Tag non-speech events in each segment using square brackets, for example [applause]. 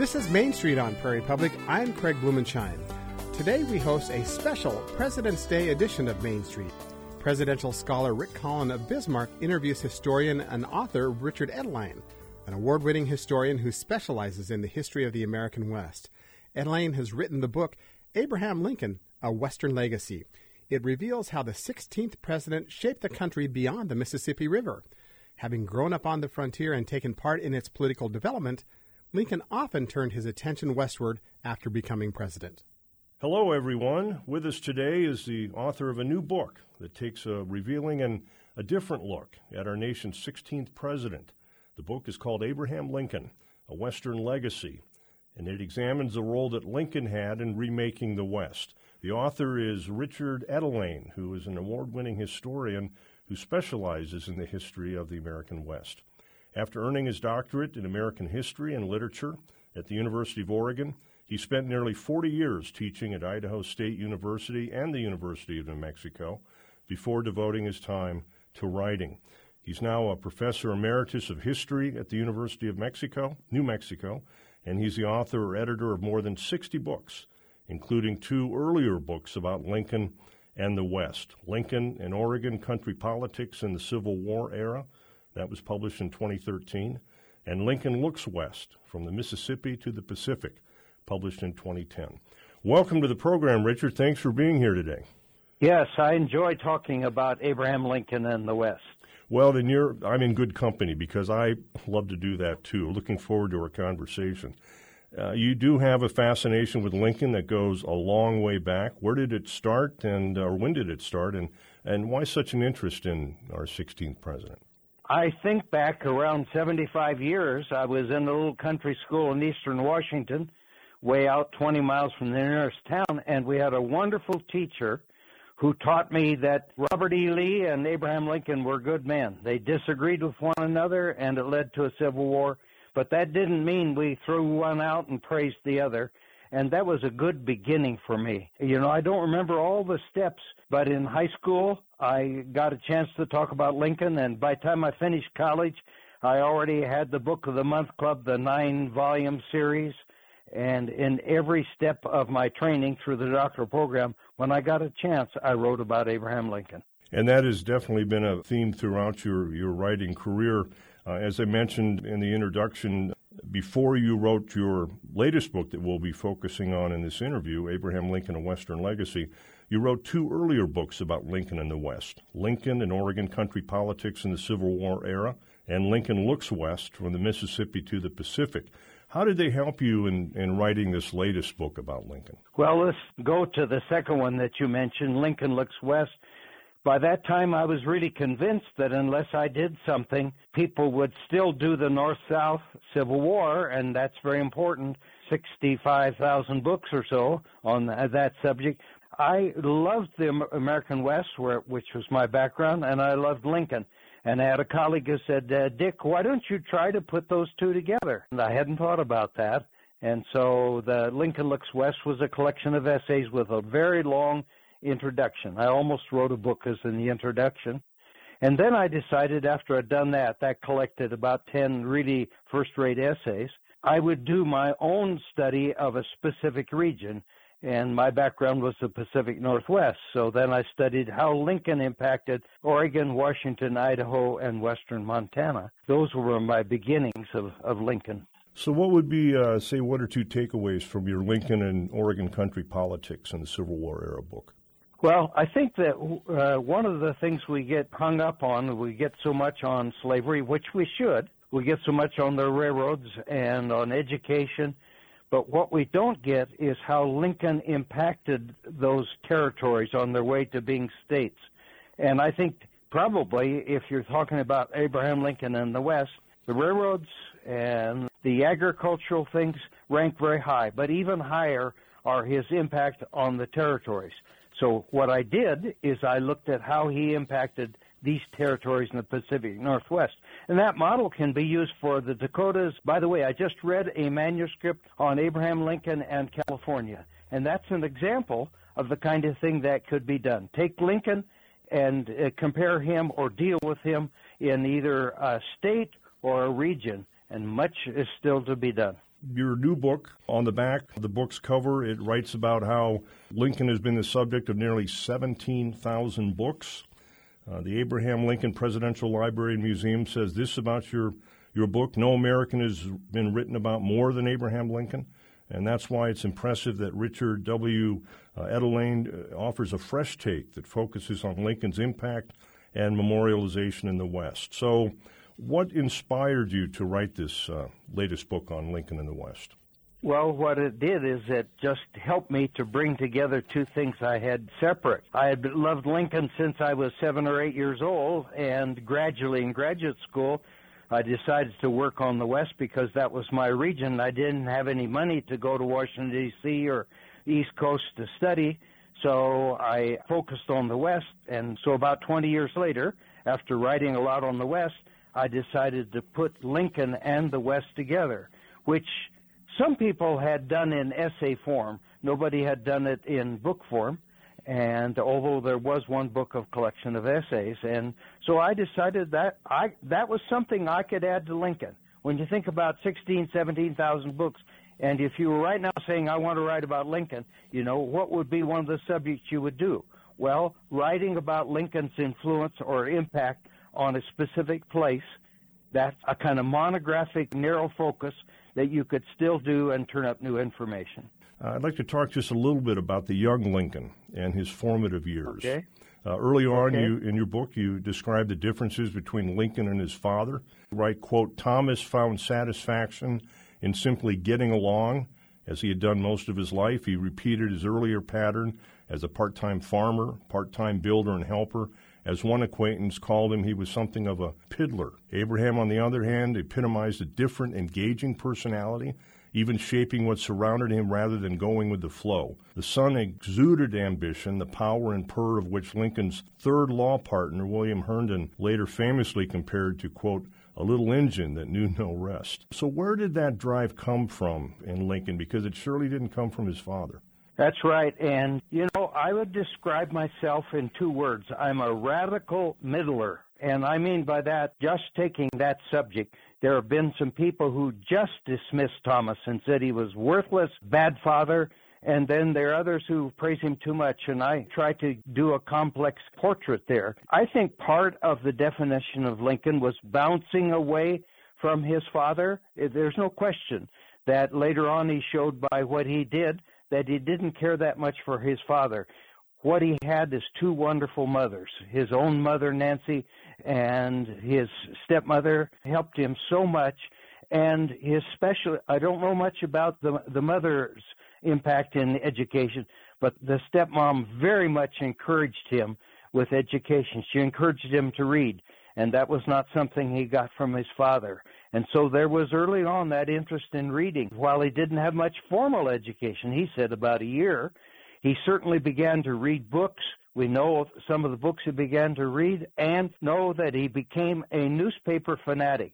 This is Main Street on Prairie Public. I'm Craig Blumenshine. Today we host a special President's Day edition of Main Street. Presidential scholar Rick Collin of Bismarck interviews historian and author Richard Etulain, an award winning historian who specializes in the history of the American West. Etulain has written the book Abraham Lincoln A Western Legacy. It reveals how the 16th president shaped the country beyond the Mississippi River. Having grown up on the frontier and taken part in its political development, Lincoln often turned his attention westward after becoming president. Hello, everyone. With us today is the author of a new book that takes a revealing and a different look at our nation's 16th president. The book is called Abraham Lincoln A Western Legacy, and it examines the role that Lincoln had in remaking the West. The author is Richard Etulain, who is an award winning historian who specializes in the history of the American West. After earning his doctorate in American history and literature at the University of Oregon, he spent nearly 40 years teaching at Idaho State University and the University of New Mexico before devoting his time to writing. He's now a professor emeritus of history at the University of Mexico, New Mexico, and he's the author or editor of more than 60 books, including two earlier books about Lincoln and the West Lincoln and Oregon Country Politics in the Civil War Era, that was published in 2013, and Lincoln Looks West From the Mississippi to the Pacific, published in 2010. Welcome to the program, Richard. Thanks for being here today. Yes, I enjoy talking about Abraham Lincoln and the West. Well, then you're I'm in good company because I love to do that too. Looking forward to our conversation. Uh, you do have a fascination with Lincoln that goes a long way back. Where did it start, and or when did it start, and and why such an interest in our 16th president? I think back around 75 years. I was in a little country school in eastern Washington, way out 20 miles from the nearest town, and we had a wonderful teacher who taught me that Robert E. Lee and Abraham Lincoln were good men. They disagreed with one another, and it led to a civil war, but that didn't mean we threw one out and praised the other and that was a good beginning for me. You know, I don't remember all the steps, but in high school, I got a chance to talk about Lincoln, and by the time I finished college, I already had the Book of the Month Club, the nine volume series, and in every step of my training through the doctoral program, when I got a chance, I wrote about Abraham Lincoln. And that has definitely been a theme throughout your, your writing career. Uh, as I mentioned in the introduction, before you wrote your latest book that we'll be focusing on in this interview, Abraham Lincoln, A Western Legacy, you wrote two earlier books about Lincoln and the West Lincoln and Oregon Country Politics in the Civil War Era, and Lincoln Looks West from the Mississippi to the Pacific. How did they help you in, in writing this latest book about Lincoln? Well, let's go to the second one that you mentioned, Lincoln Looks West. By that time, I was really convinced that unless I did something, people would still do the North South Civil War, and that's very important 65,000 books or so on that subject. I loved the American West, which was my background, and I loved Lincoln. And I had a colleague who said, uh, Dick, why don't you try to put those two together? And I hadn't thought about that. And so the Lincoln Looks West was a collection of essays with a very long introduction. I almost wrote a book as in the introduction. And then I decided after I'd done that, that collected about 10 really first rate essays, I would do my own study of a specific region. And my background was the Pacific Northwest. So then I studied how Lincoln impacted Oregon, Washington, Idaho, and western Montana. Those were my beginnings of, of Lincoln. So, what would be, uh, say, one or two takeaways from your Lincoln and Oregon country politics in the Civil War era book? Well, I think that uh, one of the things we get hung up on, we get so much on slavery, which we should. We get so much on the railroads and on education. But what we don't get is how Lincoln impacted those territories on their way to being states. And I think probably if you're talking about Abraham Lincoln and the West, the railroads and the agricultural things rank very high. But even higher are his impact on the territories. So what I did is I looked at how he impacted these territories in the Pacific Northwest. And that model can be used for the Dakotas. By the way, I just read a manuscript on Abraham Lincoln and California. And that's an example of the kind of thing that could be done. Take Lincoln and uh, compare him or deal with him in either a state or a region, and much is still to be done. Your new book, on the back of the book's cover, it writes about how Lincoln has been the subject of nearly 17,000 books. Uh, the Abraham Lincoln Presidential Library and Museum says this about your, your book No American has been written about more than Abraham Lincoln. And that's why it's impressive that Richard W. Uh, uh, offers a fresh take that focuses on Lincoln's impact and memorialization in the West. So, what inspired you to write this uh, latest book on Lincoln in the West? Well, what it did is it just helped me to bring together two things I had separate. I had loved Lincoln since I was seven or eight years old, and gradually in graduate school, I decided to work on the West because that was my region. I didn't have any money to go to Washington, D.C. or East Coast to study, so I focused on the West. And so about 20 years later, after writing a lot on the West, I decided to put Lincoln and the West together, which some people had done in essay form. Nobody had done it in book form. And although there was one book of collection of essays and so i decided that i that was something i could add to lincoln. When you think about sixteen seventeen thousand books and if you were right now saying i want to write about lincoln you know what would be one of the subjects you would do? Well writing about lincoln's influence or impact on a specific place that's a kind of monographic narrow focus that you could still do and turn up new information uh, I'd like to talk just a little bit about the young Lincoln and his formative years. Okay. Uh, early on, okay. you in your book, you describe the differences between Lincoln and his father. You write, "quote Thomas found satisfaction in simply getting along, as he had done most of his life. He repeated his earlier pattern as a part-time farmer, part-time builder, and helper." As one acquaintance called him, he was something of a piddler. Abraham, on the other hand, epitomized a different, engaging personality even shaping what surrounded him rather than going with the flow. The son exuded ambition, the power and purr of which Lincoln's third law partner, William Herndon, later famously compared to, quote, a little engine that knew no rest. So, where did that drive come from in Lincoln? Because it surely didn't come from his father. That's right. And, you know, I would describe myself in two words I'm a radical middler. And I mean by that, just taking that subject, there have been some people who just dismissed Thomas and said he was worthless, bad father, and then there are others who praise him too much, and I try to do a complex portrait there. I think part of the definition of Lincoln was bouncing away from his father. There's no question that later on he showed by what he did that he didn't care that much for his father. What he had is two wonderful mothers his own mother, Nancy, and his stepmother helped him so much. And his special, I don't know much about the, the mother's impact in education, but the stepmom very much encouraged him with education. She encouraged him to read, and that was not something he got from his father. And so there was early on that interest in reading. While he didn't have much formal education, he said about a year, he certainly began to read books we know some of the books he began to read and know that he became a newspaper fanatic.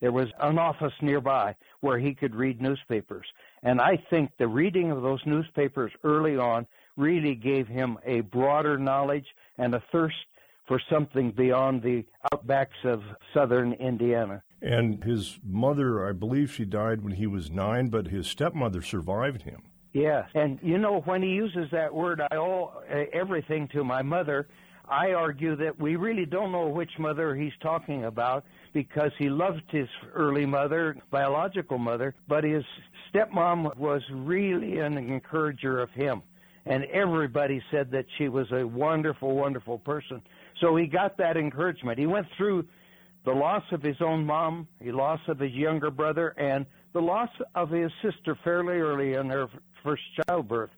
There was an office nearby where he could read newspapers. And I think the reading of those newspapers early on really gave him a broader knowledge and a thirst for something beyond the outbacks of southern Indiana. And his mother, I believe she died when he was nine, but his stepmother survived him. Yes, and you know when he uses that word, I owe uh, everything to my mother. I argue that we really don't know which mother he's talking about because he loved his early mother, biological mother, but his stepmom was really an encourager of him. And everybody said that she was a wonderful, wonderful person. So he got that encouragement. He went through the loss of his own mom, the loss of his younger brother, and the loss of his sister fairly early in her first childbirth.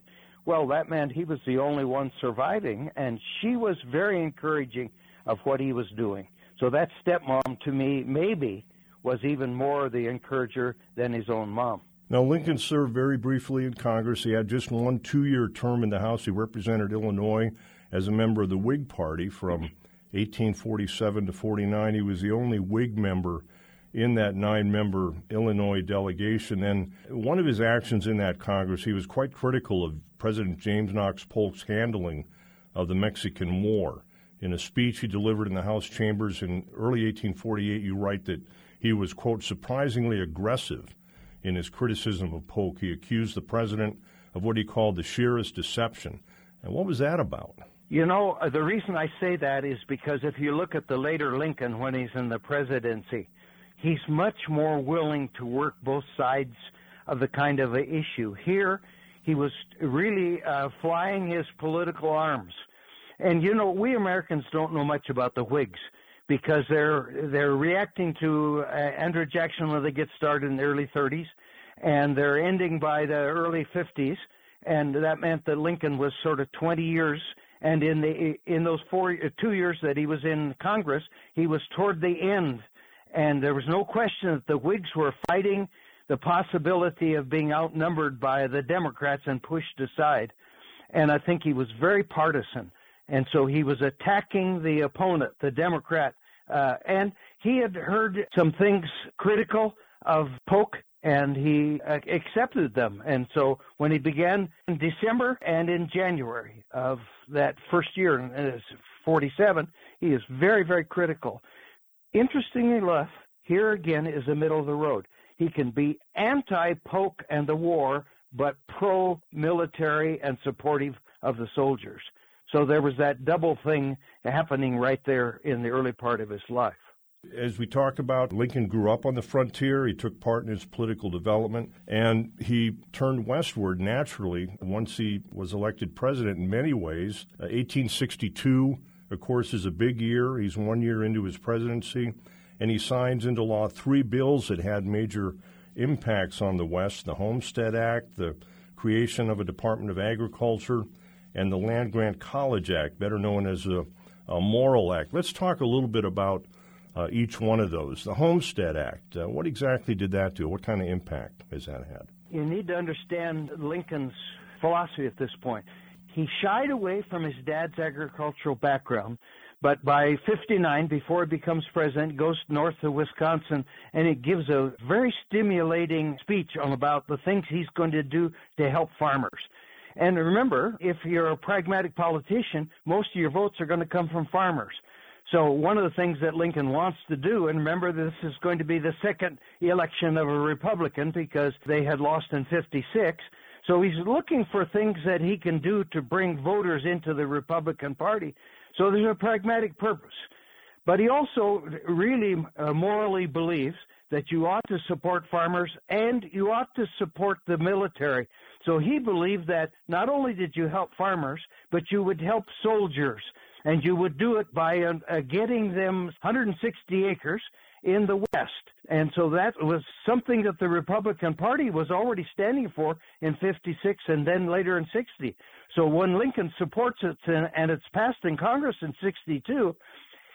Well, that meant he was the only one surviving, and she was very encouraging of what he was doing. So that stepmom, to me, maybe was even more the encourager than his own mom. Now, Lincoln served very briefly in Congress. He had just one two year term in the House. He represented Illinois as a member of the Whig Party from 1847 to 49. He was the only Whig member in that nine member Illinois delegation. And one of his actions in that Congress, he was quite critical of President James Knox Polk's handling of the Mexican War. In a speech he delivered in the House chambers in early 1848, you write that he was, quote, surprisingly aggressive in his criticism of Polk. He accused the president of what he called the sheerest deception. And what was that about? You know, uh, the reason I say that is because if you look at the later Lincoln when he's in the presidency, he's much more willing to work both sides of the kind of issue. Here, he was really uh, flying his political arms. And you know, we Americans don't know much about the Whigs because they're they're reacting to uh, Andrew Jackson when they get started in the early 30s, and they're ending by the early 50s, and that meant that Lincoln was sort of 20 years. And in the in those four two years that he was in Congress, he was toward the end, and there was no question that the Whigs were fighting the possibility of being outnumbered by the Democrats and pushed aside. And I think he was very partisan. And so he was attacking the opponent, the Democrat. Uh, and he had heard some things critical of Polk and he uh, accepted them. And so when he began in December and in January of that first year, in 47, he is very, very critical. Interestingly enough, here again is the middle of the road. He can be anti Polk and the war, but pro military and supportive of the soldiers. So there was that double thing happening right there in the early part of his life. As we talked about, Lincoln grew up on the frontier. He took part in its political development, and he turned westward naturally once he was elected president in many ways. Uh, 1862, of course, is a big year. He's one year into his presidency, and he signs into law three bills that had major impacts on the West the Homestead Act, the creation of a Department of Agriculture, and the Land Grant College Act, better known as a, a Morrill Act. Let's talk a little bit about uh, each one of those. The Homestead Act, uh, what exactly did that do? What kind of impact has that had? You need to understand Lincoln's philosophy at this point. He shied away from his dad's agricultural background, but by 59, before he becomes president, goes north to Wisconsin and it gives a very stimulating speech on about the things he's going to do to help farmers. And remember, if you're a pragmatic politician, most of your votes are going to come from farmers. So one of the things that Lincoln wants to do, and remember this is going to be the second election of a Republican because they had lost in 56. So he's looking for things that he can do to bring voters into the Republican Party. So there's a pragmatic purpose. But he also really uh, morally believes that you ought to support farmers and you ought to support the military. So he believed that not only did you help farmers, but you would help soldiers. And you would do it by uh, uh, getting them 160 acres in the West. And so that was something that the Republican Party was already standing for in 56 and then later in 60. So when Lincoln supports it and it's passed in Congress in 62,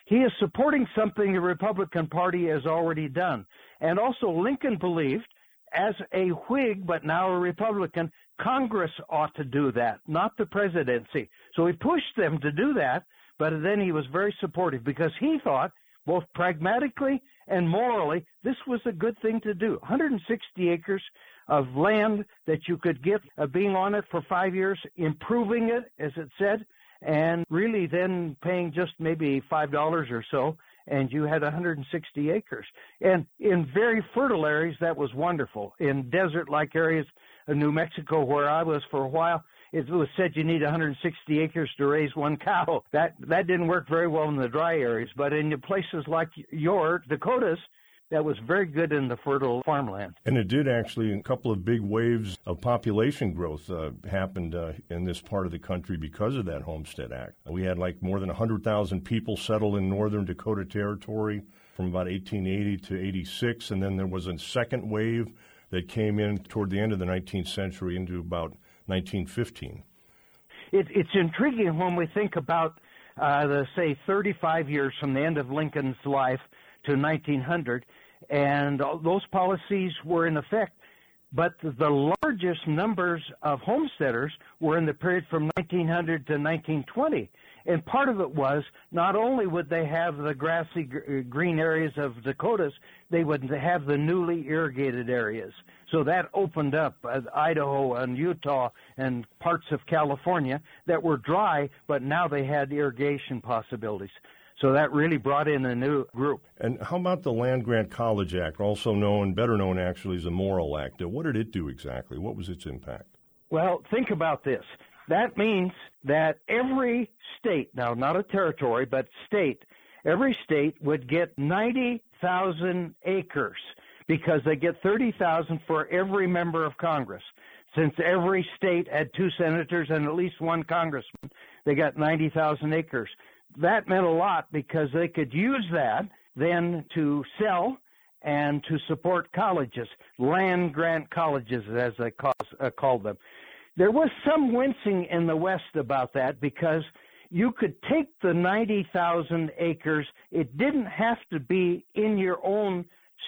he is supporting something the Republican Party has already done. And also, Lincoln believed, as a Whig but now a Republican, Congress ought to do that, not the presidency. So he pushed them to do that, but then he was very supportive because he thought, both pragmatically and morally, this was a good thing to do. 160 acres of land that you could get uh, being on it for five years, improving it, as it said, and really then paying just maybe five dollars or so and you had 160 acres and in very fertile areas that was wonderful in desert like areas new mexico where i was for a while it was said you need 160 acres to raise one cow that that didn't work very well in the dry areas but in places like your dakotas that was very good in the fertile farmland. And it did actually, a couple of big waves of population growth uh, happened uh, in this part of the country because of that Homestead Act. We had like more than 100,000 people settle in northern Dakota Territory from about 1880 to 86, and then there was a second wave that came in toward the end of the 19th century into about 1915. It, it's intriguing when we think about uh, the say 35 years from the end of Lincoln's life to 1900 and those policies were in effect. But the largest numbers of homesteaders were in the period from 1900 to 1920. And part of it was not only would they have the grassy green areas of Dakotas, they would have the newly irrigated areas. So that opened up uh, Idaho and Utah and parts of California that were dry, but now they had irrigation possibilities. So that really brought in a new group. And how about the Land Grant College Act, also known, better known actually as the Morrill Act? What did it do exactly? What was its impact? Well, think about this. That means that every state, now not a territory, but state, every state would get 90,000 acres because they get 30,000 for every member of Congress. Since every state had two senators and at least one congressman, they got 90,000 acres. That meant a lot because they could use that then to sell and to support colleges, land grant colleges, as they call, uh, called them. There was some wincing in the West about that because you could take the 90,000 acres. It didn't have to be in your own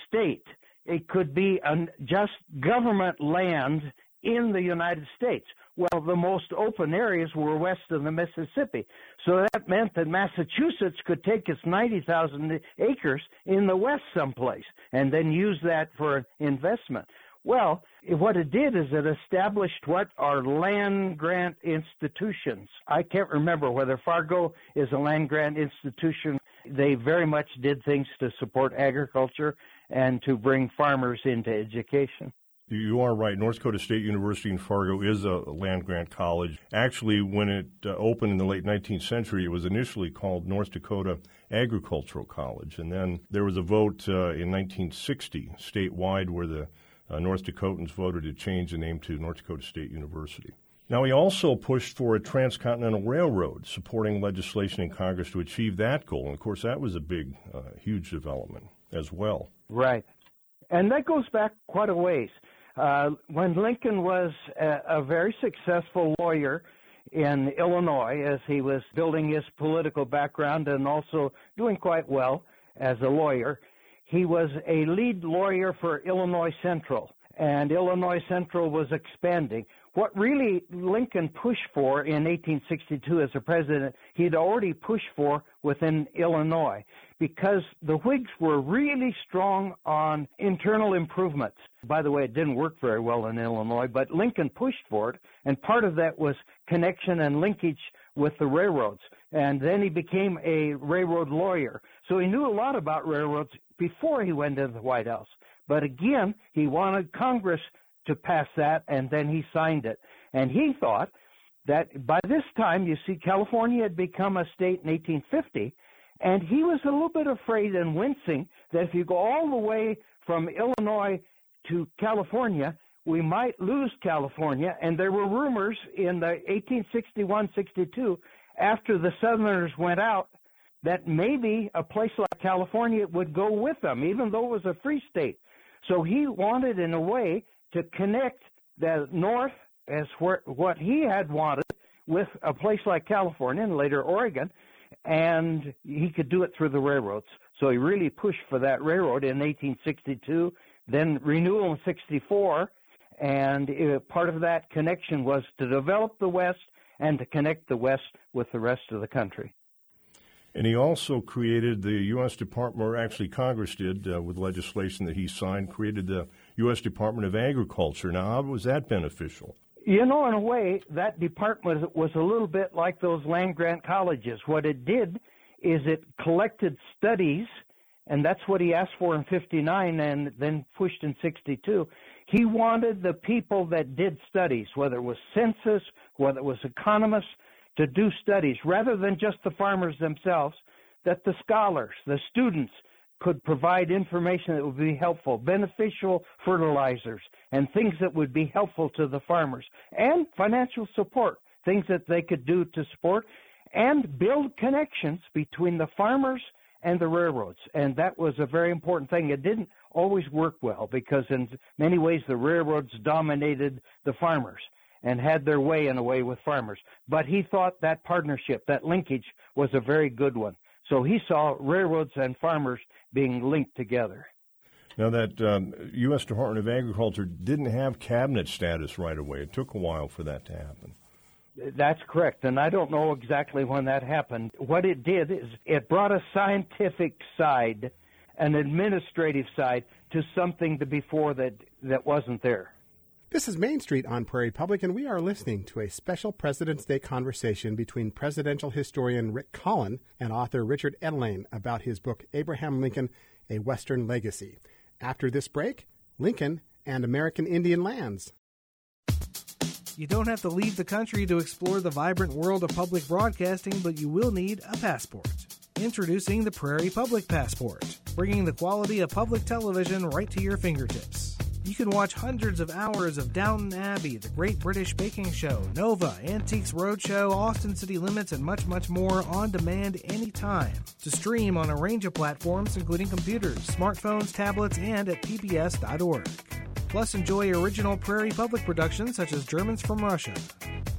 state. It could be an, just government land in the United States. Well, the most open areas were west of the Mississippi. So that meant that Massachusetts could take its 90,000 acres in the west someplace and then use that for investment. Well, what it did is it established what are land grant institutions. I can't remember whether Fargo is a land grant institution. They very much did things to support agriculture and to bring farmers into education. You are right. North Dakota State University in Fargo is a land grant college. Actually, when it uh, opened in the late 19th century, it was initially called North Dakota Agricultural College. And then there was a vote uh, in 1960 statewide where the uh, North Dakotans voted to change the name to North Dakota State University. Now, he also pushed for a transcontinental railroad, supporting legislation in Congress to achieve that goal. And of course, that was a big, uh, huge development as well. Right. And that goes back quite a ways. Uh, when Lincoln was a, a, very successful lawyer in Illinois, as he was building his political background and also doing quite well as a lawyer, he was a lead lawyer for Illinois Central, and Illinois Central was expanding. What really Lincoln pushed for in 1862 as a president, he'd already pushed for within Illinois because the Whigs were really strong on internal improvements. By the way, it didn't work very well in Illinois, but Lincoln pushed for it, and part of that was connection and linkage with the railroads. And then he became a railroad lawyer. So he knew a lot about railroads before he went into the White House. But again, he wanted Congress to pass that, and then he signed it. And he thought that by this time, you see, California had become a state in 1850, and he was a little bit afraid and wincing that if you go all the way from Illinois to California, we might lose California. And there were rumors in the 1861 62, after the Southerners went out, that maybe a place like California would go with them, even though it was a free state. So he wanted, in a way, to connect the North as what he had wanted with a place like California and later Oregon, and he could do it through the railroads. So he really pushed for that railroad in 1862, then renewal in 64, and it, part of that connection was to develop the West and to connect the West with the rest of the country. And he also created the U.S. Department, or actually Congress did, uh, with legislation that he signed, created the U.S. Department of Agriculture. Now, how was that beneficial? You know, in a way, that department was a little bit like those land grant colleges. What it did is it collected studies, and that's what he asked for in 59 and then pushed in 62. He wanted the people that did studies, whether it was census, whether it was economists, to do studies rather than just the farmers themselves, that the scholars, the students, could provide information that would be helpful, beneficial fertilizers, and things that would be helpful to the farmers, and financial support, things that they could do to support, and build connections between the farmers and the railroads. And that was a very important thing. It didn't always work well because, in many ways, the railroads dominated the farmers and had their way in a way with farmers. But he thought that partnership, that linkage, was a very good one. So he saw railroads and farmers being linked together. Now, that um, U.S. Department of Agriculture didn't have cabinet status right away. It took a while for that to happen. That's correct, and I don't know exactly when that happened. What it did is it brought a scientific side, an administrative side, to something before that that wasn't there. This is Main Street on Prairie Public, and we are listening to a special President's Day conversation between presidential historian Rick Collin and author Richard Etulain about his book Abraham Lincoln A Western Legacy. After this break, Lincoln and American Indian lands. You don't have to leave the country to explore the vibrant world of public broadcasting, but you will need a passport. Introducing the Prairie Public Passport, bringing the quality of public television right to your fingertips. You can watch hundreds of hours of Downton Abbey, The Great British Baking Show, Nova, Antiques Roadshow, Austin City Limits, and much, much more on demand anytime. To stream on a range of platforms, including computers, smartphones, tablets, and at pbs.org. Plus, enjoy original Prairie Public productions such as Germans from Russia.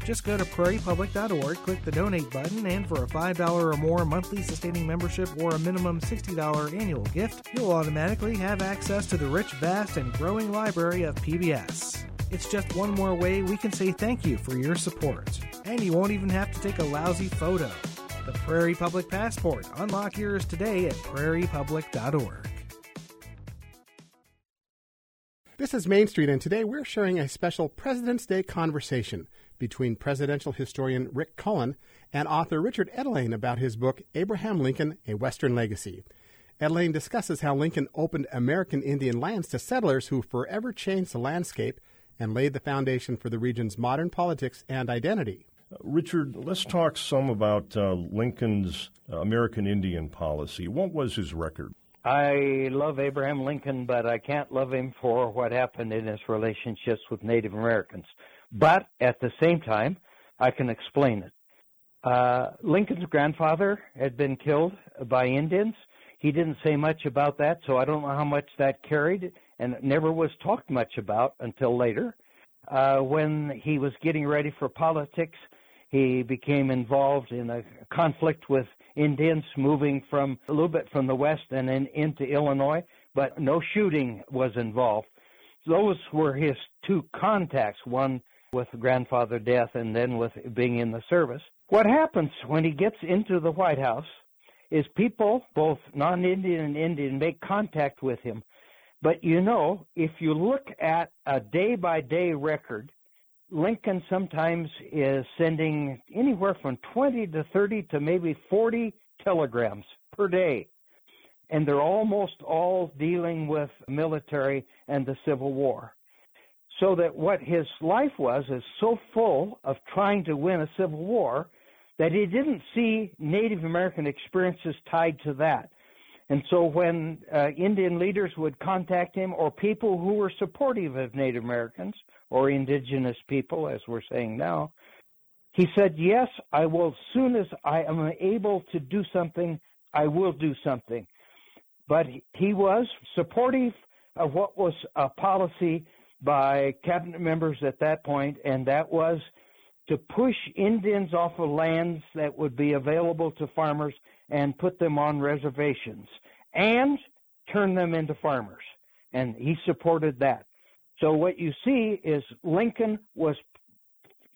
Just go to prairiepublic.org, click the donate button, and for a $5 or more monthly sustaining membership or a minimum $60 annual gift, you'll automatically have access to the rich, vast, and growing library of PBS. It's just one more way we can say thank you for your support. And you won't even have to take a lousy photo. The Prairie Public Passport. Unlock yours today at prairiepublic.org. This is Main Street, and today we're sharing a special President's Day conversation between presidential historian Rick Collin and author Richard Etulain about his book Abraham Lincoln A Western Legacy. Etulain discusses how Lincoln opened American Indian lands to settlers who forever changed the landscape and laid the foundation for the region's modern politics and identity. Uh, Richard, let's talk some about uh, Lincoln's uh, American Indian policy. What was his record? I love Abraham Lincoln, but I can't love him for what happened in his relationships with Native Americans. But at the same time, I can explain it. Uh, Lincoln's grandfather had been killed by Indians. He didn't say much about that, so I don't know how much that carried, and it never was talked much about until later. Uh, when he was getting ready for politics, he became involved in a conflict with Indians moving from a little bit from the west and then into Illinois, but no shooting was involved. Those were his two contacts, one with grandfather death and then with being in the service. What happens when he gets into the White House is people, both non Indian and Indian, make contact with him. But you know, if you look at a day by day record, Lincoln sometimes is sending anywhere from 20 to 30 to maybe 40 telegrams per day. And they're almost all dealing with military and the Civil War so that what his life was is so full of trying to win a civil war that he didn't see Native American experiences tied to that. And so when uh, Indian leaders would contact him or people who were supportive of Native Americans or indigenous people, as we're saying now, he said, Yes, I will, as soon as I am able to do something, I will do something. But he was supportive of what was a policy by cabinet members at that point, and that was to push Indians off of lands that would be available to farmers and put them on reservations and turn them into farmers. And he supported that. So what you see is Lincoln was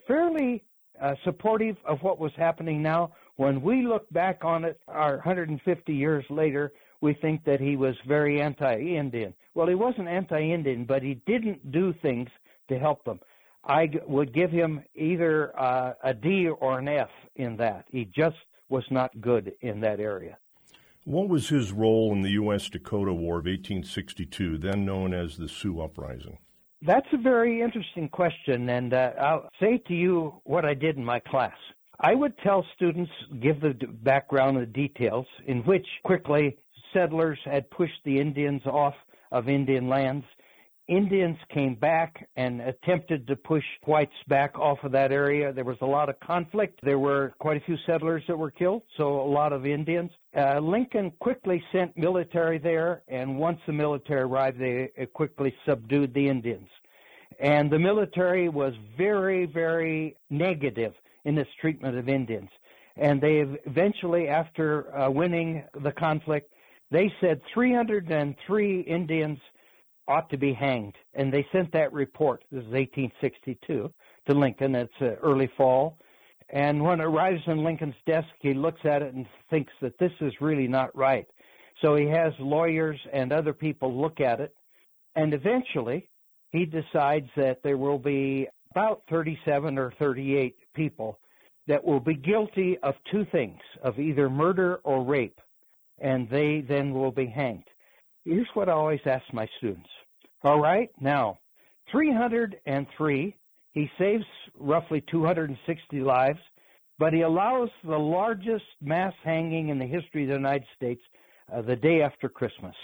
fairly uh, supportive of what was happening now. When we look back on it, our 150 years later, we think that he was very anti-Indian. Well, he wasn't anti-Indian, but he didn't do things to help them. I would give him either uh, a D or an F in that. He just was not good in that area. What was his role in the U.S. Dakota War of 1862, then known as the Sioux Uprising? That's a very interesting question, and uh, I'll say to you what I did in my class. I would tell students, give the background and the details, in which quickly settlers had pushed the Indians off of Indian lands. Indians came back and attempted to push whites back off of that area. There was a lot of conflict. There were quite a few settlers that were killed, so a lot of Indians. Uh, Lincoln quickly sent military there, and once the military arrived, they quickly subdued the Indians. And the military was very, very negative in its treatment of Indians. And they eventually, after uh, winning the conflict, they said 303 Indians ought to be hanged, and they sent that report. This is 1862 to Lincoln. It's uh, early fall, and when it arrives on Lincoln's desk, he looks at it and thinks that this is really not right. So he has lawyers and other people look at it, and eventually he decides that there will be about 37 or 38 people that will be guilty of two things of either murder or rape, and they then will be hanged. Here's what I always ask my students. All right, now, 303, he saves roughly 260 lives, but he allows the largest mass hanging in the history of the United States uh, the day after Christmas.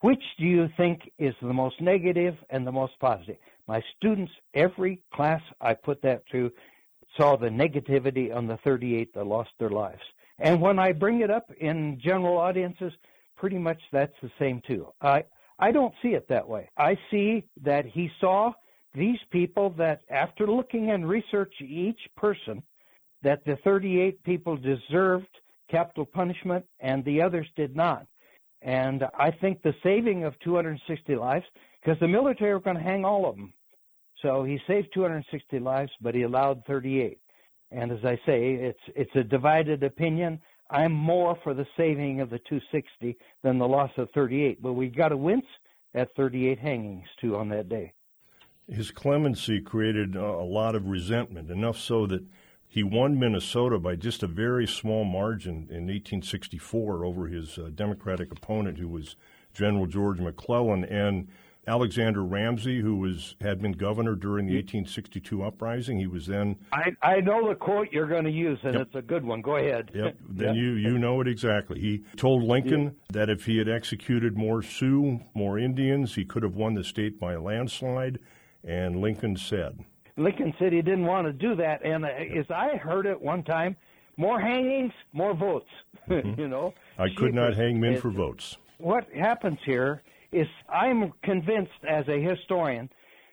Which do you think is the most negative and the most positive? My students, every class I put that to, saw the negativity on the 38 that lost their lives. And when I bring it up in general audiences, pretty much that's the same too. I I don't see it that way. I see that he saw these people that after looking and research each person that the 38 people deserved capital punishment and the others did not. And I think the saving of 260 lives, because the military were going to hang all of them. So he saved 260 lives, but he allowed 38. And as I say, it's it's a divided opinion. I'm more for the saving of the 260 than the loss of 38, but we got to wince at 38 hangings too on that day. His clemency created a lot of resentment, enough so that he won Minnesota by just a very small margin in 1864 over his uh, Democratic opponent, who was General George McClellan. And Alexander Ramsey, who was had been governor during the 1862 uprising. He was then. I, I know the quote you're going to use, and yep. it's a good one. Go ahead. Yep. [laughs] Then yep. you you know it exactly. He told Lincoln that if he had executed more Sioux, more Indians, he could have won the state by a landslide. And Lincoln said. Lincoln said he didn't want to do that, and uh, as I heard it one time, more hangings, more votes. [laughs] Mm-hmm. you know. I could not hang men for votes. What happens here is I'm convinced as a historian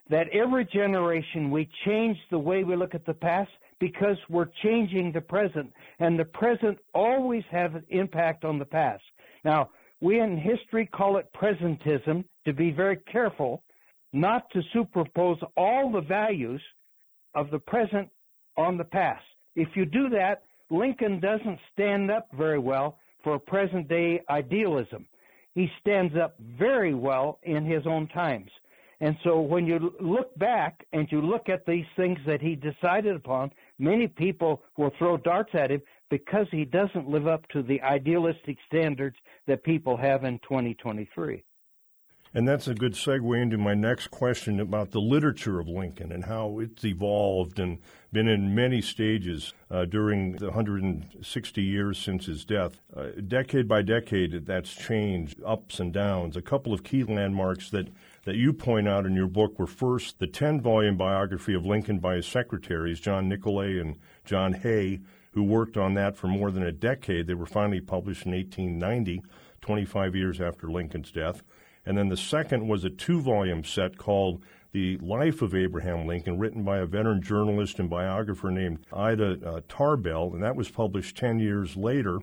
that every generation we change the way we look at the past because we're changing the present, and the present always has an impact on the past. Now, we in history call it presentism to be very careful not to superpose all the values of the present on the past. If you do that, Lincoln doesn't stand up very well for present day idealism he stands up very well in his own times. And so when you look back and you look at these things that he decided upon, many people will throw darts at him because he doesn't live up to the idealistic standards that people have in 2023. And that's a good segue into my next question about the literature of Lincoln and how it's evolved and been in many stages uh, during the 160 years since his death. Uh, decade by decade, that's changed, ups and downs. A couple of key landmarks that, that you point out in your book were first the 10 volume biography of Lincoln by his secretaries, John Nicolay and John Hay, who worked on that for more than a decade. They were finally published in 1890, 25 years after Lincoln's death. And then the second was a two volume set called The Life of Abraham Lincoln, written by a veteran journalist and biographer named Ida uh, Tarbell, and that was published 10 years later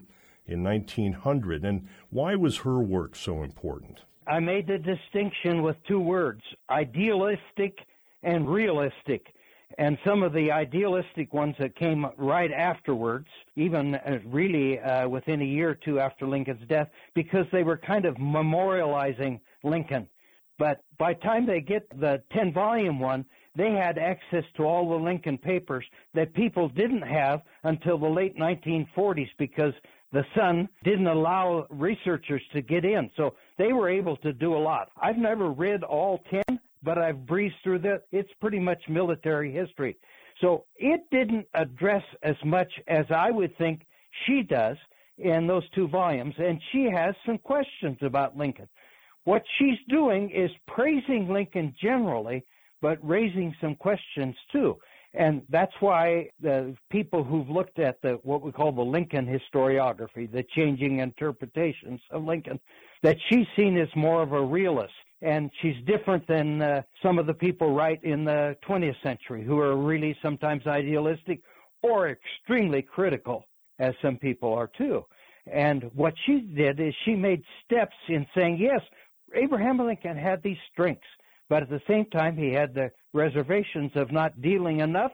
in 1900. And why was her work so important? I made the distinction with two words idealistic and realistic. And some of the idealistic ones that came right afterwards, even uh, really uh, within a year or two after Lincoln's death, because they were kind of memorializing Lincoln. But by the time they get the 10 volume one, they had access to all the Lincoln papers that people didn't have until the late 1940s because the son didn't allow researchers to get in. So they were able to do a lot. I've never read all 10, but I've breezed through that. It's pretty much military history. So it didn't address as much as I would think she does in those two volumes. And she has some questions about Lincoln. What she's doing is praising Lincoln generally, but raising some questions too. And that's why the people who've looked at the what we call the Lincoln historiography, the changing interpretations of Lincoln, that she's seen as more of a realist. And she's different than uh, some of the people right in the 20th century who are really sometimes idealistic or extremely critical, as some people are too. And what she did is she made steps in saying, yes, Abraham Lincoln had these strengths, but at the same time, he had the reservations of not dealing enough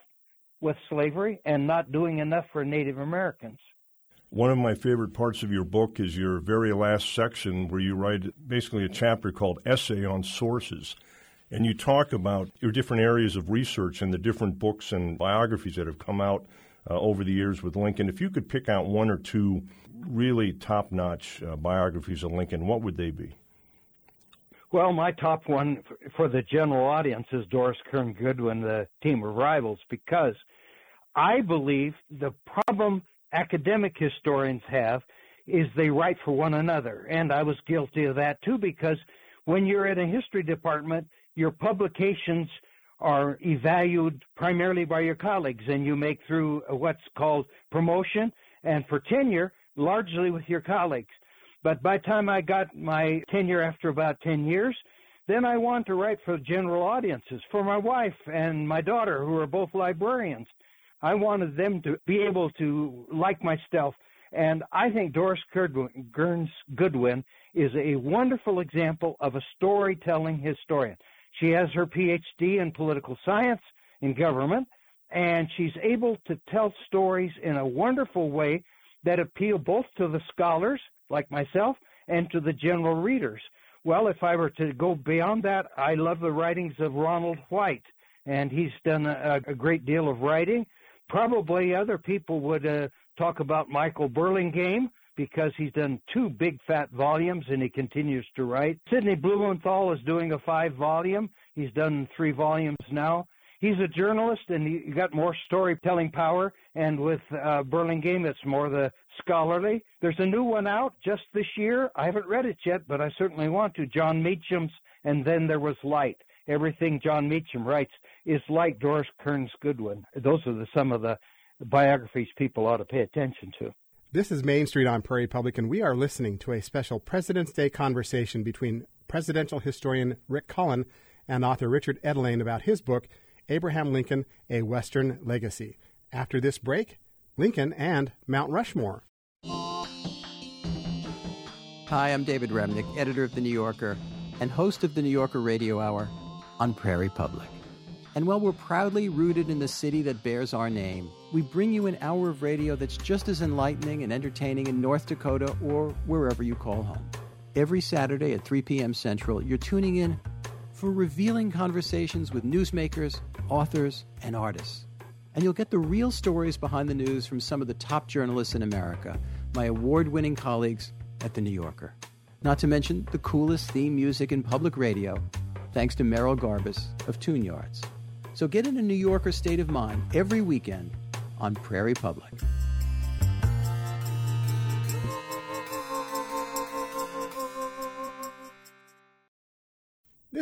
with slavery and not doing enough for Native Americans. One of my favorite parts of your book is your very last section where you write basically a chapter called Essay on Sources. And you talk about your different areas of research and the different books and biographies that have come out uh, over the years with Lincoln. If you could pick out one or two really top notch uh, biographies of Lincoln, what would they be? Well, my top one for the general audience is Doris Kearns Goodwin, the team of rivals, because I believe the problem academic historians have is they write for one another. And I was guilty of that too, because when you're in a history department, your publications are evaluated primarily by your colleagues, and you make through what's called promotion and for tenure largely with your colleagues. But by the time I got my tenure after about 10 years, then I wanted to write for general audiences, for my wife and my daughter, who are both librarians. I wanted them to be able to like my stuff. And I think Doris Kearns Goodwin is a wonderful example of a storytelling historian. She has her PhD in political science in government, and she's able to tell stories in a wonderful way that appeal both to the scholars like myself and to the general readers. Well, if I were to go beyond that, I love the writings of Ronald White, and he's done a, a great deal of writing. Probably other people would uh, talk about Michael Burlingame because he's done two big fat volumes and he continues to write. Sidney Blumenthal is doing a five volume. He's done three volumes now. He's a journalist and he got more storytelling power. And with uh, Burlingame, it's more the scholarly. There's a new one out just this year. I haven't read it yet, but I certainly want to. Jon Meacham's And Then There Was Light. Everything Jon Meacham writes is like Doris Kearns Goodwin. Those are the, some of the biographies people ought to pay attention to. This is Main Street on Prairie Public, and we are listening to a special President's Day conversation between presidential historian Rick Collin and author Richard Etulain about his book, Abraham Lincoln, A Western Legacy. After this break, Lincoln and Mount Rushmore. Hi, I'm David Remnick, editor of The New Yorker and host of the New Yorker Radio Hour on Prairie Public. And while we're proudly rooted in the city that bears our name, we bring you an hour of radio that's just as enlightening and entertaining in North Dakota or wherever you call home. Every Saturday at 3 p.m. Central, you're tuning in for revealing conversations with newsmakers, authors, and artists. And you'll get the real stories behind the news from some of the top journalists in America, my award winning colleagues at The New Yorker. Not to mention the coolest theme music in public radio, thanks to Merrill Garbus of Tune Yards. So get in a New Yorker state of mind every weekend on Prairie Public.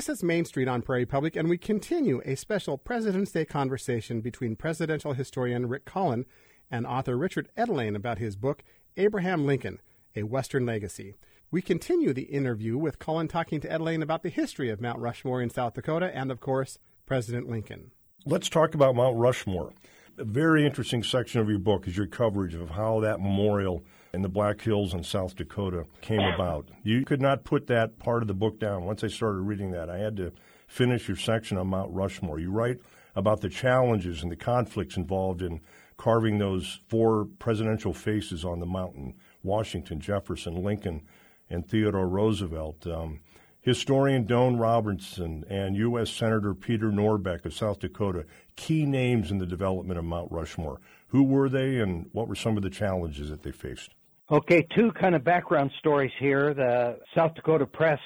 This is Main Street on Prairie Public, and we continue a special President's Day conversation between presidential historian Rick Collin and author Richard Etulain about his book, Abraham Lincoln A Western Legacy. We continue the interview with Collin talking to Etulain about the history of Mount Rushmore in South Dakota and, of course, President Lincoln. Let's talk about Mount Rushmore. A very interesting section of your book is your coverage of how that memorial in the Black Hills in South Dakota came about. You could not put that part of the book down. Once I started reading that, I had to finish your section on Mount Rushmore. You write about the challenges and the conflicts involved in carving those four presidential faces on the mountain Washington, Jefferson, Lincoln, and Theodore Roosevelt. Um, historian Doane Robertson and U.S. Senator Peter Norbeck of South Dakota, key names in the development of Mount Rushmore. Who were they, and what were some of the challenges that they faced? Okay, two kind of background stories here. The South Dakota Press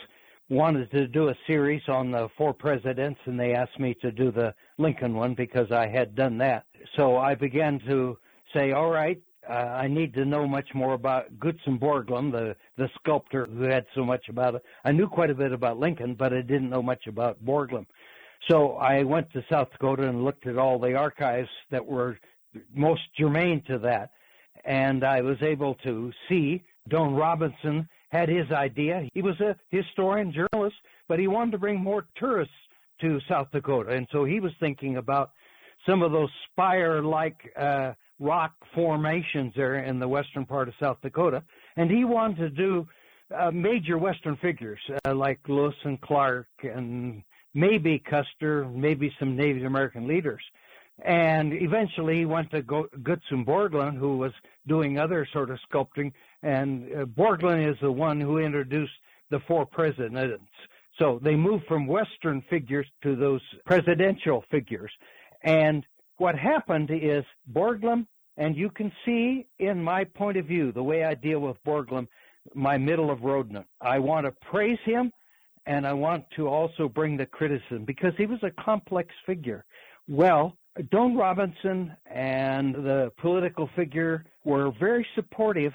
wanted to do a series on the four presidents, and they asked me to do the Lincoln one because I had done that. So I began to say, all right, uh, I need to know much more about Gutzon Borglum, the, the sculptor who had so much about it. I knew quite a bit about Lincoln, but I didn't know much about Borglum. So I went to South Dakota and looked at all the archives that were most germane to that and I was able to see Doane Robinson had his idea. He was a historian, journalist, but he wanted to bring more tourists to South Dakota, and so he was thinking about some of those spire-like uh, rock formations there in the western part of South Dakota, and he wanted to do uh, major Western figures uh, like Lewis and Clark and maybe Custer, maybe some Native American leaders. And eventually he went to Gutzon Borglum, who was doing other sort of sculpting. And uh, Borglum is the one who introduced the four presidents. So they moved from Western figures to those presidential figures. And what happened is Borglum, and you can see in my point of view, the way I deal with Borglum, my middle of road. I want to praise him and I want to also bring the criticism because he was a complex figure. Well, Doane Robinson and the political figure were very supportive,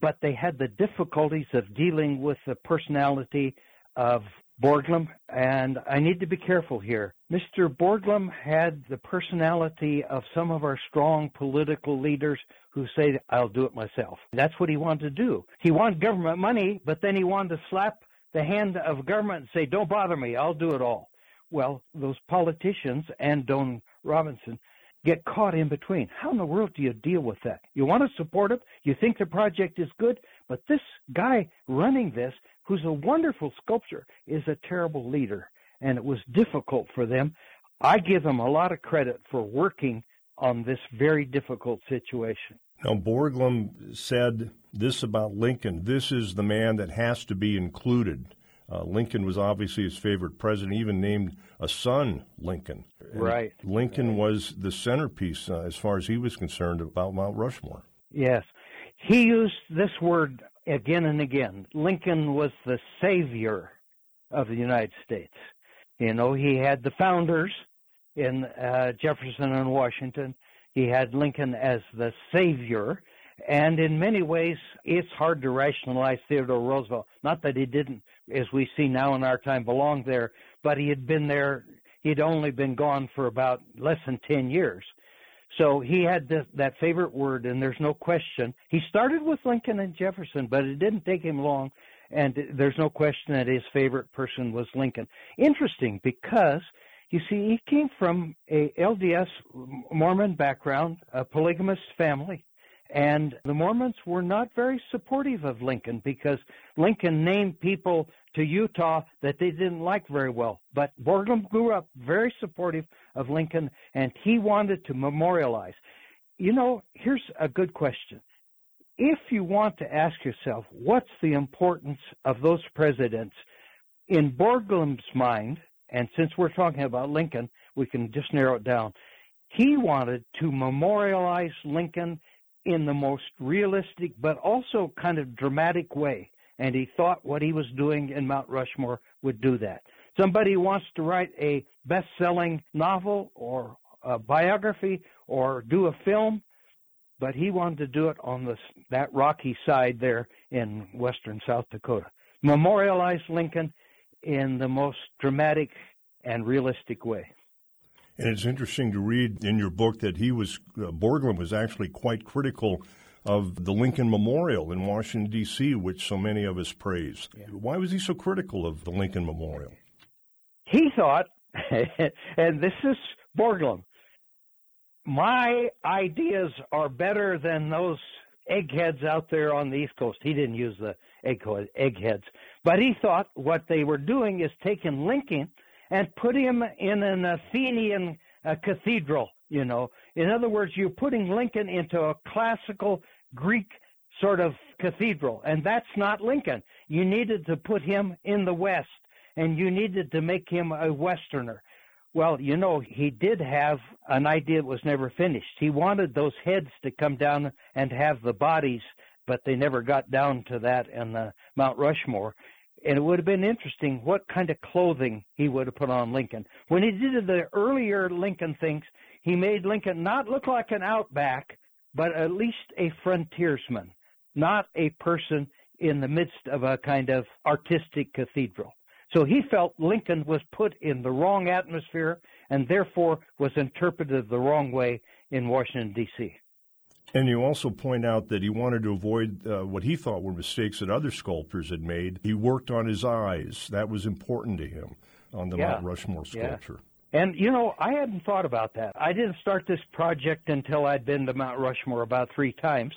but they had the difficulties of dealing with the personality of Borglum, and I need to be careful here. Mr. Borglum had the personality of some of our strong political leaders who say, I'll do it myself. That's what he wanted to do. He wanted government money, but then he wanted to slap the hand of government and say, Don't bother me, I'll do it all. Well, those politicians and Doane Robinson get caught in between. How in the world do you deal with that? You want to support him, you think the project is good, but this guy running this, who's a wonderful sculptor, is a terrible leader. And it was difficult for them. I give them a lot of credit for working on this very difficult situation. Now, Borglum said this about Lincoln this is the man that has to be included. Uh, Lincoln was obviously his favorite president, he even named a son Lincoln. And right. Lincoln was the centerpiece, uh, as far as he was concerned, about Mount Rushmore. Yes. He used this word again and again. Lincoln was the savior of the United States. You know, he had the founders in uh, Jefferson and Washington. He had Lincoln as the savior. And in many ways, it's hard to rationalize Theodore Roosevelt. Not that he didn't, as we see now in our time, belong there, but he had been there. He'd only been gone for about less than 10 years. So he had this, that favorite word, and there's no question. He started with Lincoln and Jefferson, but it didn't take him long, and there's no question that his favorite person was Lincoln. Interesting because you see, he came from a LDS Mormon background, a polygamous family. And the Mormons were not very supportive of Lincoln because Lincoln named people to Utah that they didn't like very well. But Borglum grew up very supportive of Lincoln and he wanted to memorialize. You know, here's a good question. If you want to ask yourself, what's the importance of those presidents? In Borglum's mind, and since we're talking about Lincoln, we can just narrow it down. He wanted to memorialize Lincoln in the most realistic but also kind of dramatic way. And he thought what he was doing in Mount Rushmore would do that. Somebody wants to write a best selling novel or a biography or do a film, but he wanted to do it on the, that rocky side there in western South Dakota. Memorialize Lincoln in the most dramatic and realistic way. And it's interesting to read in your book that he was, uh, Borglum was actually quite critical of the Lincoln Memorial in Washington, D.C., which so many of us praise. Yeah. Why was he so critical of the Lincoln Memorial? He thought, [laughs] and this is Borglum, my ideas are better than those eggheads out there on the East Coast. He didn't use the eggheads, but he thought what they were doing is taking Lincoln and put him in an Athenian uh, cathedral, you know. In other words, you're putting Lincoln into a classical Greek sort of cathedral, and that's not Lincoln. You needed to put him in the West, and you needed to make him a Westerner. Well, you know, he did have an idea that was never finished. He wanted those heads to come down and have the bodies, but they never got down to that in the Mount Rushmore and it would have been interesting what kind of clothing he would have put on Lincoln. When he did the earlier Lincoln things, he made Lincoln not look like an outback, but at least a frontiersman, not a person in the midst of a kind of artistic cathedral. So he felt Lincoln was put in the wrong atmosphere and therefore was interpreted the wrong way in Washington, D.C. And you also point out that he wanted to avoid uh, what he thought were mistakes that other sculptors had made. He worked on his eyes. That was important to him on the yeah. Mount Rushmore sculpture. Yeah. And, you know, I hadn't thought about that. I didn't start this project until I'd been to Mount Rushmore about three times.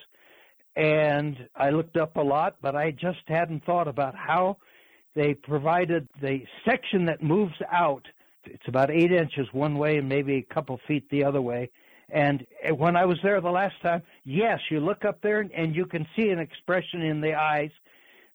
And I looked up a lot, but I just hadn't thought about how they provided the section that moves out. It's about eight inches one way and maybe a couple feet the other way and eh, when I was there the last time, yes, you look up there and you can see an expression in the eyes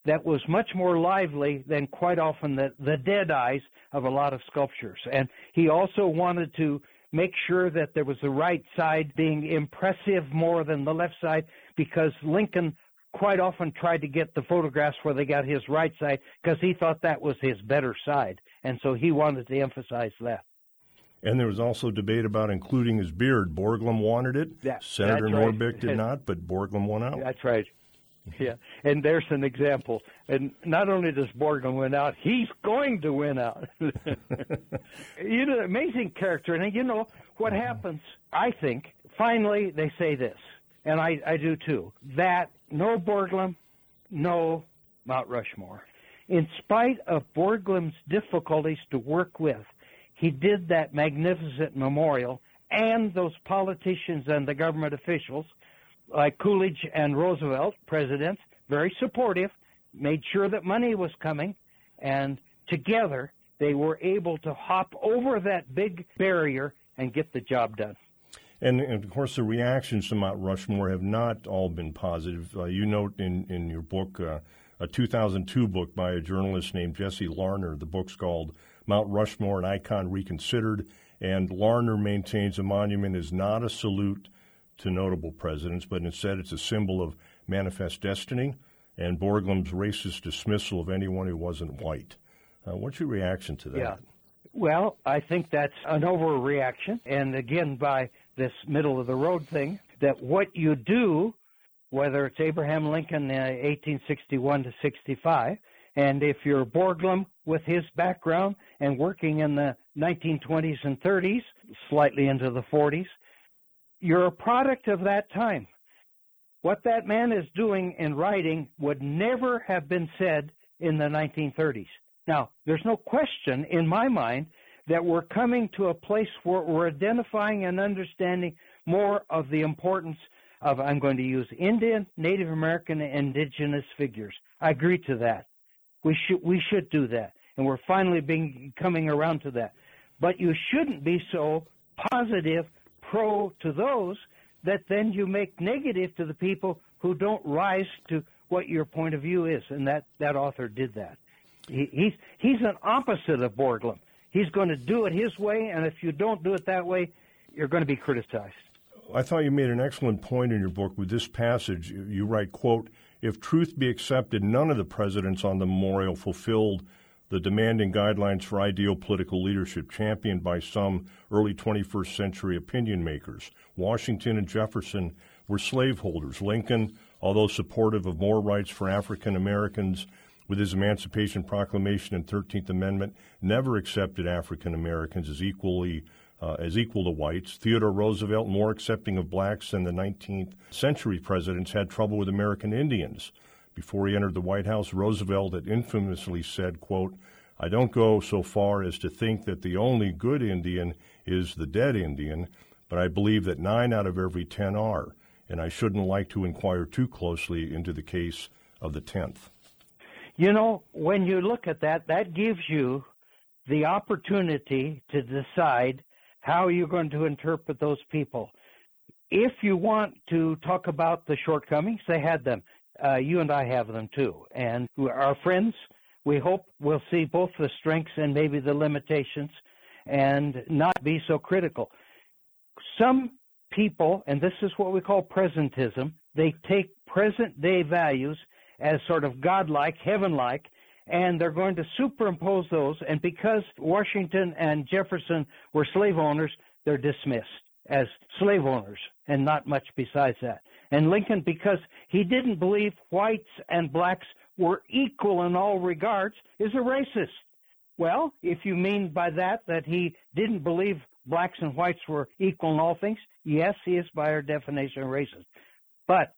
that was much more lively than quite often the, the dead eyes of a lot of sculptures. And he also wanted to make sure that there was the right side being impressive more than the left side because Lincoln quite often tried to get the photographs where they got his right side because he thought that was his better side. And so he wanted to emphasize that. And there was also debate about including his beard. Borglum wanted it. Yeah, Senator right. Norbeck did not, but Borglum won out. That's right. Yeah, and there's an example. And not only does Borglum win out, he's going to win out. [laughs] you know, amazing character. And you know what happens? I think finally they say this, and I, I do too. That no Borglum, no Mount Rushmore. In spite of Borglum's difficulties to work with, he did that magnificent memorial, and those politicians and the government officials, like Coolidge and Roosevelt, presidents, very supportive, made sure that money was coming, and together they were able to hop over that big barrier and get the job done. And, and, of course, the reactions to Mount Rushmore have not all been positive. Uh, you note in, in your book, uh, a 2002 book by a journalist named Jesse Larner. The book's called Mount Rushmore, an Icon Reconsidered. And Larner maintains a monument is not a salute to notable presidents, but instead it's a symbol of manifest destiny and Borglum's racist dismissal of anyone who wasn't white. Uh, what's your reaction to that? Yeah. Well, I think that's an overreaction. And again, by this middle of the road thing that what you do, whether it's Abraham Lincoln uh, 1861 to 65, and if you're Borglum with his background and working in the 1920s and 30s, slightly into the 40s, you're a product of that time. What that man is doing in writing would never have been said in the 1930s. Now, there's no question in my mind that we're coming to a place where we're identifying and understanding more of the importance of, I'm going to use Indian, Native American, and indigenous figures. I agree to that. We should, we should do that. And we're finally being, coming around to that. But you shouldn't be so positive, pro to those that then you make negative to the people who don't rise to what your point of view is. And that, that author did that. He, he's, he's an opposite of Borglum. He's going to do it his way, and if you don't do it that way, you're going to be criticized. I thought you made an excellent point in your book with this passage. You write, quote, if truth be accepted, none of the presidents on the memorial fulfilled the demanding guidelines for ideal political leadership championed by some early 21st century opinion makers. Washington and Jefferson were slaveholders. Lincoln, although supportive of more rights for African Americans, with his Emancipation Proclamation and 13th Amendment, never accepted African Americans as equally uh, as equal to whites. Theodore Roosevelt, more accepting of blacks than the 19th century presidents, had trouble with American Indians. Before he entered the White House, Roosevelt had infamously said, quote, I don't go so far as to think that the only good Indian is the dead Indian, but I believe that nine out of every ten are, and I shouldn't like to inquire too closely into the case of the tenth. You know, when you look at that, that gives you the opportunity to decide how are you're going to interpret those people. If you want to talk about the shortcomings, they had them. Uh, you and I have them too. And our friends, we hope we'll see both the strengths and maybe the limitations and not be so critical. Some people, and this is what we call presentism, they take present day values as sort of godlike, heaven-like, and they're going to superimpose those. And because Washington and Jefferson were slave owners, they're dismissed as slave owners and not much besides that. And Lincoln, because he didn't believe whites and blacks were equal in all regards, is a racist. Well, if you mean by that that he didn't believe blacks and whites were equal in all things, yes, he is by our definition a racist. But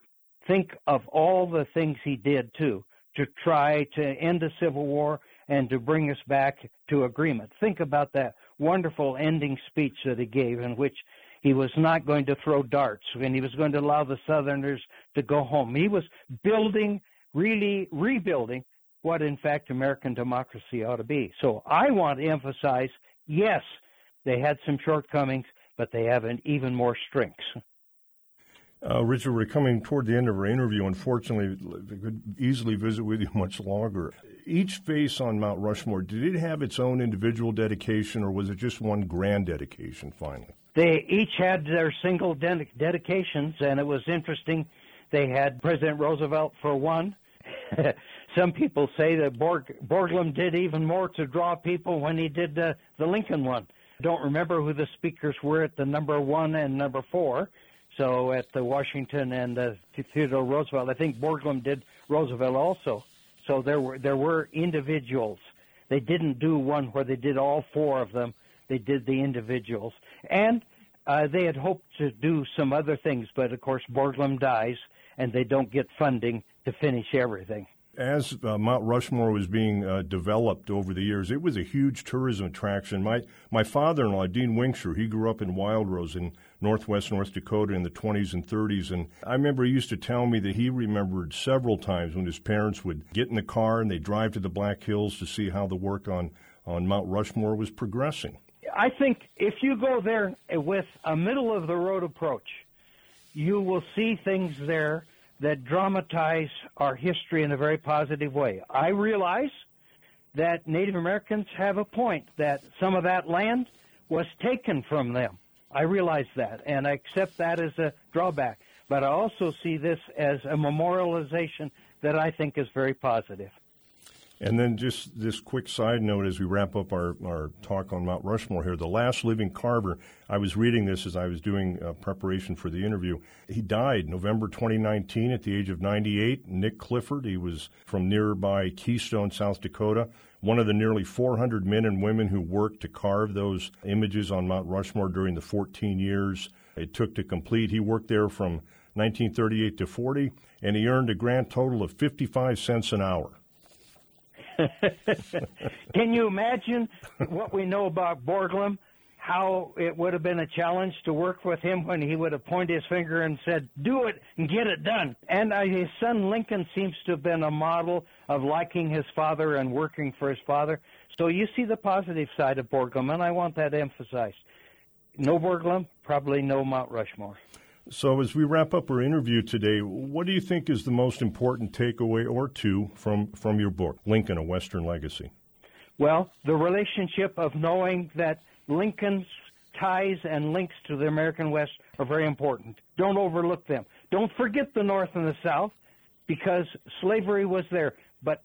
think of all the things he did too to try to end the Civil War and to bring us back to agreement. Think about that wonderful ending speech that he gave in which he was not going to throw darts and he was going to allow the Southerners to go home. He was building, really rebuilding what in fact American democracy ought to be. So I want to emphasize yes, they had some shortcomings, but they have an even more strengths. Uh, Richard, we're coming toward the end of our interview. Unfortunately, we could easily visit with you [laughs] much longer. Each face on Mount Rushmore, did it have its own individual dedication, or was it just one grand dedication finally? They each had their single ded- dedications, and it was interesting. They had President Roosevelt for one. [laughs] Some people say that Borg- Borglum did even more to draw people when he did uh, the Lincoln one. Don't remember who the speakers were at the number one and number four. So at the Washington and uh, Theodore Roosevelt, I think Borglum did Roosevelt also. So there were there were individuals. They didn't do one where they did all four of them. They did the individuals, and uh, they had hoped to do some other things, but of course Borglum dies, and they don't get funding to finish everything as uh, Mount Rushmore was being uh, developed over the years, it was a huge tourism attraction. My my father-in-law, Dean Winkshire, he grew up in Wildrose in northwest North Dakota in the 20s and 30s, and I remember he used to tell me that he remembered several times when his parents would get in the car and they drive to the Black Hills to see how the work on on Mount Rushmore was progressing. I think if you go there with a middle of the road approach, you will see things there that dramatize our history in a very positive way. I realize that Native Americans have a point that some of that land was taken from them. I realize that, and I accept that as a drawback. But I also see this as a memorialization that I think is very positive. And then just this quick side note as we wrap up our, our talk on Mount Rushmore here. The last living carver, I was reading this as I was doing uh, preparation for the interview. He died November 2019 at the age of 98. Nick Clifford, he was from nearby Keystone, South Dakota, one of the nearly 400 men and women who worked to carve those images on Mount Rushmore during the 14 years it took to complete. He worked there from 1938 to 40, and he earned a grand total of 55 cents an hour. [laughs] Can you imagine what we know about Borglum? How it would have been a challenge to work with him when he would have pointed his finger and said, "Do it and get it done." And uh, his son Lincoln seems to have been a model of liking his father and working for his father. So you see the positive side of Borglum, and I want that emphasized. No Borglum, probably no Mount Rushmore. So, as we wrap up our interview today, what do you think is the most important takeaway or two from, from your book, Lincoln, A Western Legacy? Well, the relationship of knowing that Lincoln's ties and links to the American West are very important. Don't overlook them. Don't forget the North and the South because slavery was there. But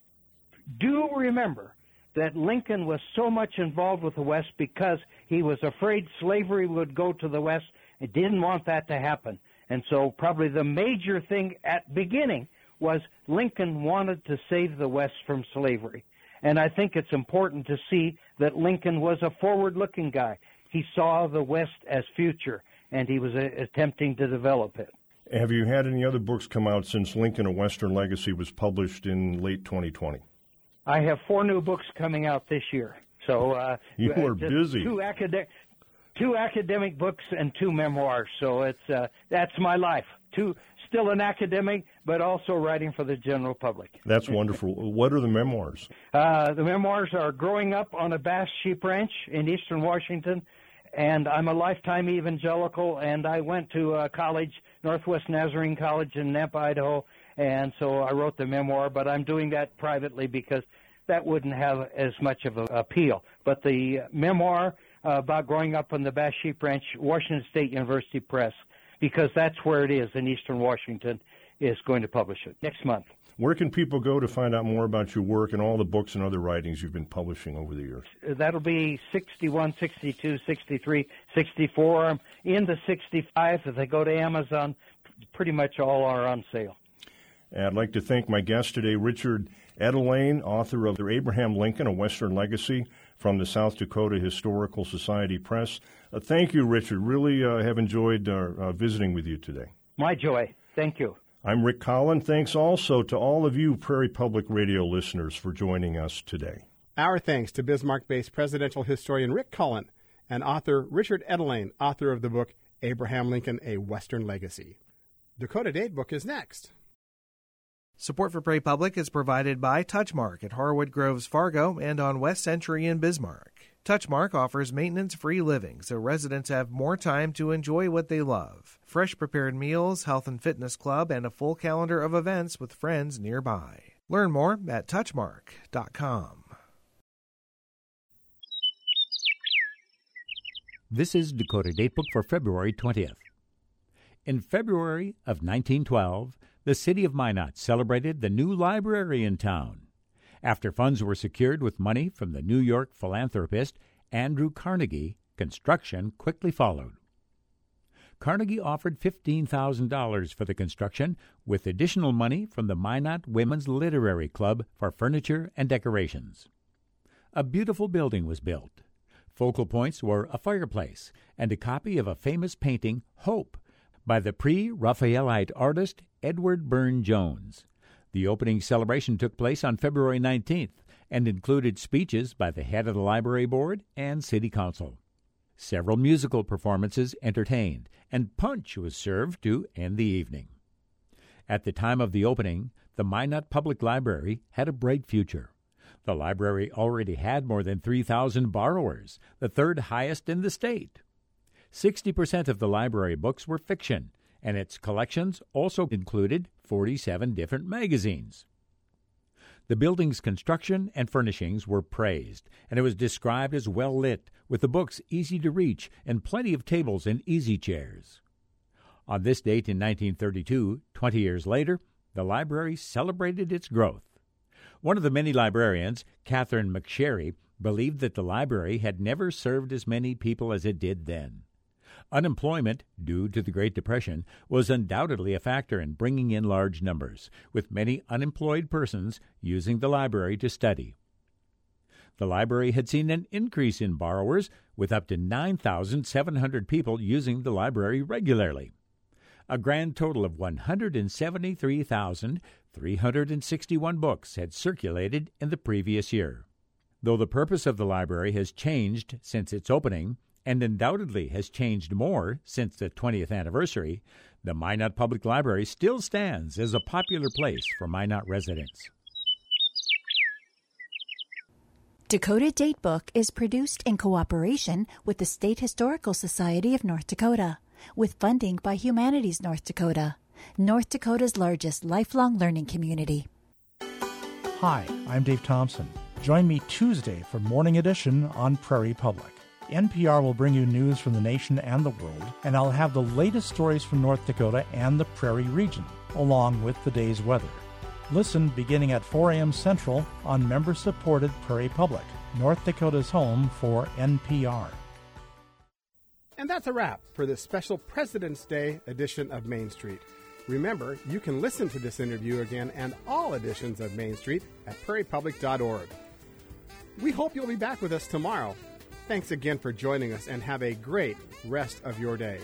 do remember that Lincoln was so much involved with the West because he was afraid slavery would go to the West it didn't want that to happen. And so probably the major thing at beginning was Lincoln wanted to save the West from slavery. And I think it's important to see that Lincoln was a forward-looking guy. He saw the West as future, and he was uh, attempting to develop it. Have you had any other books come out since Lincoln: A Western Legacy was published in late 2020? I have four new books coming out this year. So uh, you are busy. Two academic, two academic books and two memoirs. So it's uh, that's my life. Two still an academic, but also writing for the general public. That's wonderful. what are the memoirs? Uh, the memoirs are growing up on a Basque sheep ranch in eastern Washington, and I'm a lifetime evangelical. And I went to a college, Northwest Nazarene College in Nampa, Idaho, and so I wrote the memoir. But I'm doing that privately because that wouldn't have as much of an appeal. But the memoir uh, about growing up on the Basque Sheep Ranch, Washington State University Press, because that's where it is in Eastern Washington, is going to publish it next month. Where can people go to find out more about your work and all the books and other writings you've been publishing over the years? That'll be 61, 62, 63, 64. I'm in the 65. If they go to Amazon, pretty much all are on sale. And I'd like to thank my guest today, Richard Etulain, author of Abraham Lincoln, A Western Legacy from the South Dakota Historical Society Press. Uh, thank you, Richard. Really uh, have enjoyed uh, uh, visiting with you today. My joy. Thank you. I'm Rick Collin. Thanks also to all of you Prairie Public Radio listeners for joining us today. Our thanks to Bismarck based presidential historian Rick Collin and author Richard Etulain, author of the book Abraham Lincoln A Western Legacy. Dakota Datebook is next. Support for Prairie Public is provided by Touchmark at Harwood Groves Fargo and on West Century in Bismarck. Touchmark offers maintenance free living so residents have more time to enjoy what they love. Fresh prepared meals, health and fitness club, and a full calendar of events with friends nearby. Learn more at touchmark.com. This is Dakota Datebook for February 20th. In February of 1912, the city of Minot celebrated the new library in town. After funds were secured with money from the New York philanthropist Andrew Carnegie, construction quickly followed. Carnegie offered $15,000 for the construction, with additional money from the Minot Women's Literary Club for furniture and decorations. A beautiful building was built. Focal points were a fireplace and a copy of a famous painting, Hope, by the pre Raphaelite artist Edward Burne Jones. The opening celebration took place on February 19th and included speeches by the head of the library board and city council. Several musical performances entertained, and punch was served to end the evening. At the time of the opening, the Minot Public Library had a bright future. The library already had more than 3,000 borrowers, the third highest in the state. 60% of the library books were fiction, and its collections also included 47 different magazines. The building's construction and furnishings were praised, and it was described as well lit, with the books easy to reach and plenty of tables and easy chairs. On this date in 1932, 20 years later, the library celebrated its growth. One of the many librarians, Catherine McSherry, believed that the library had never served as many people as it did then. Unemployment, due to the Great Depression, was undoubtedly a factor in bringing in large numbers, with many unemployed persons using the library to study. The library had seen an increase in borrowers, with up to 9,700 people using the library regularly a grand total of 173,361 books had circulated in the previous year. Though the purpose of the library has changed since its opening, and undoubtedly has changed more since the 20th anniversary, the Minot Public Library still stands as a popular place for Minot residents. Dakota Datebook is produced in cooperation with the State Historical Society of North Dakota with funding by Humanities North Dakota, North Dakota's largest lifelong learning community. Hi, I'm Dave Thompson. Join me Tuesday for Morning Edition on Prairie Public. NPR will bring you news from the nation and the world, and I'll have the latest stories from North Dakota and the Prairie region, along with the day's weather. Listen beginning at 4 a.m. Central on member supported Prairie Public, North Dakota's home for NPR. And that's a wrap for this special President's Day edition of Main Street. Remember, you can listen to this interview again and all editions of Main Street at prairiepublic.org. We hope you'll be back with us tomorrow. Thanks again for joining us and have a great rest of your day.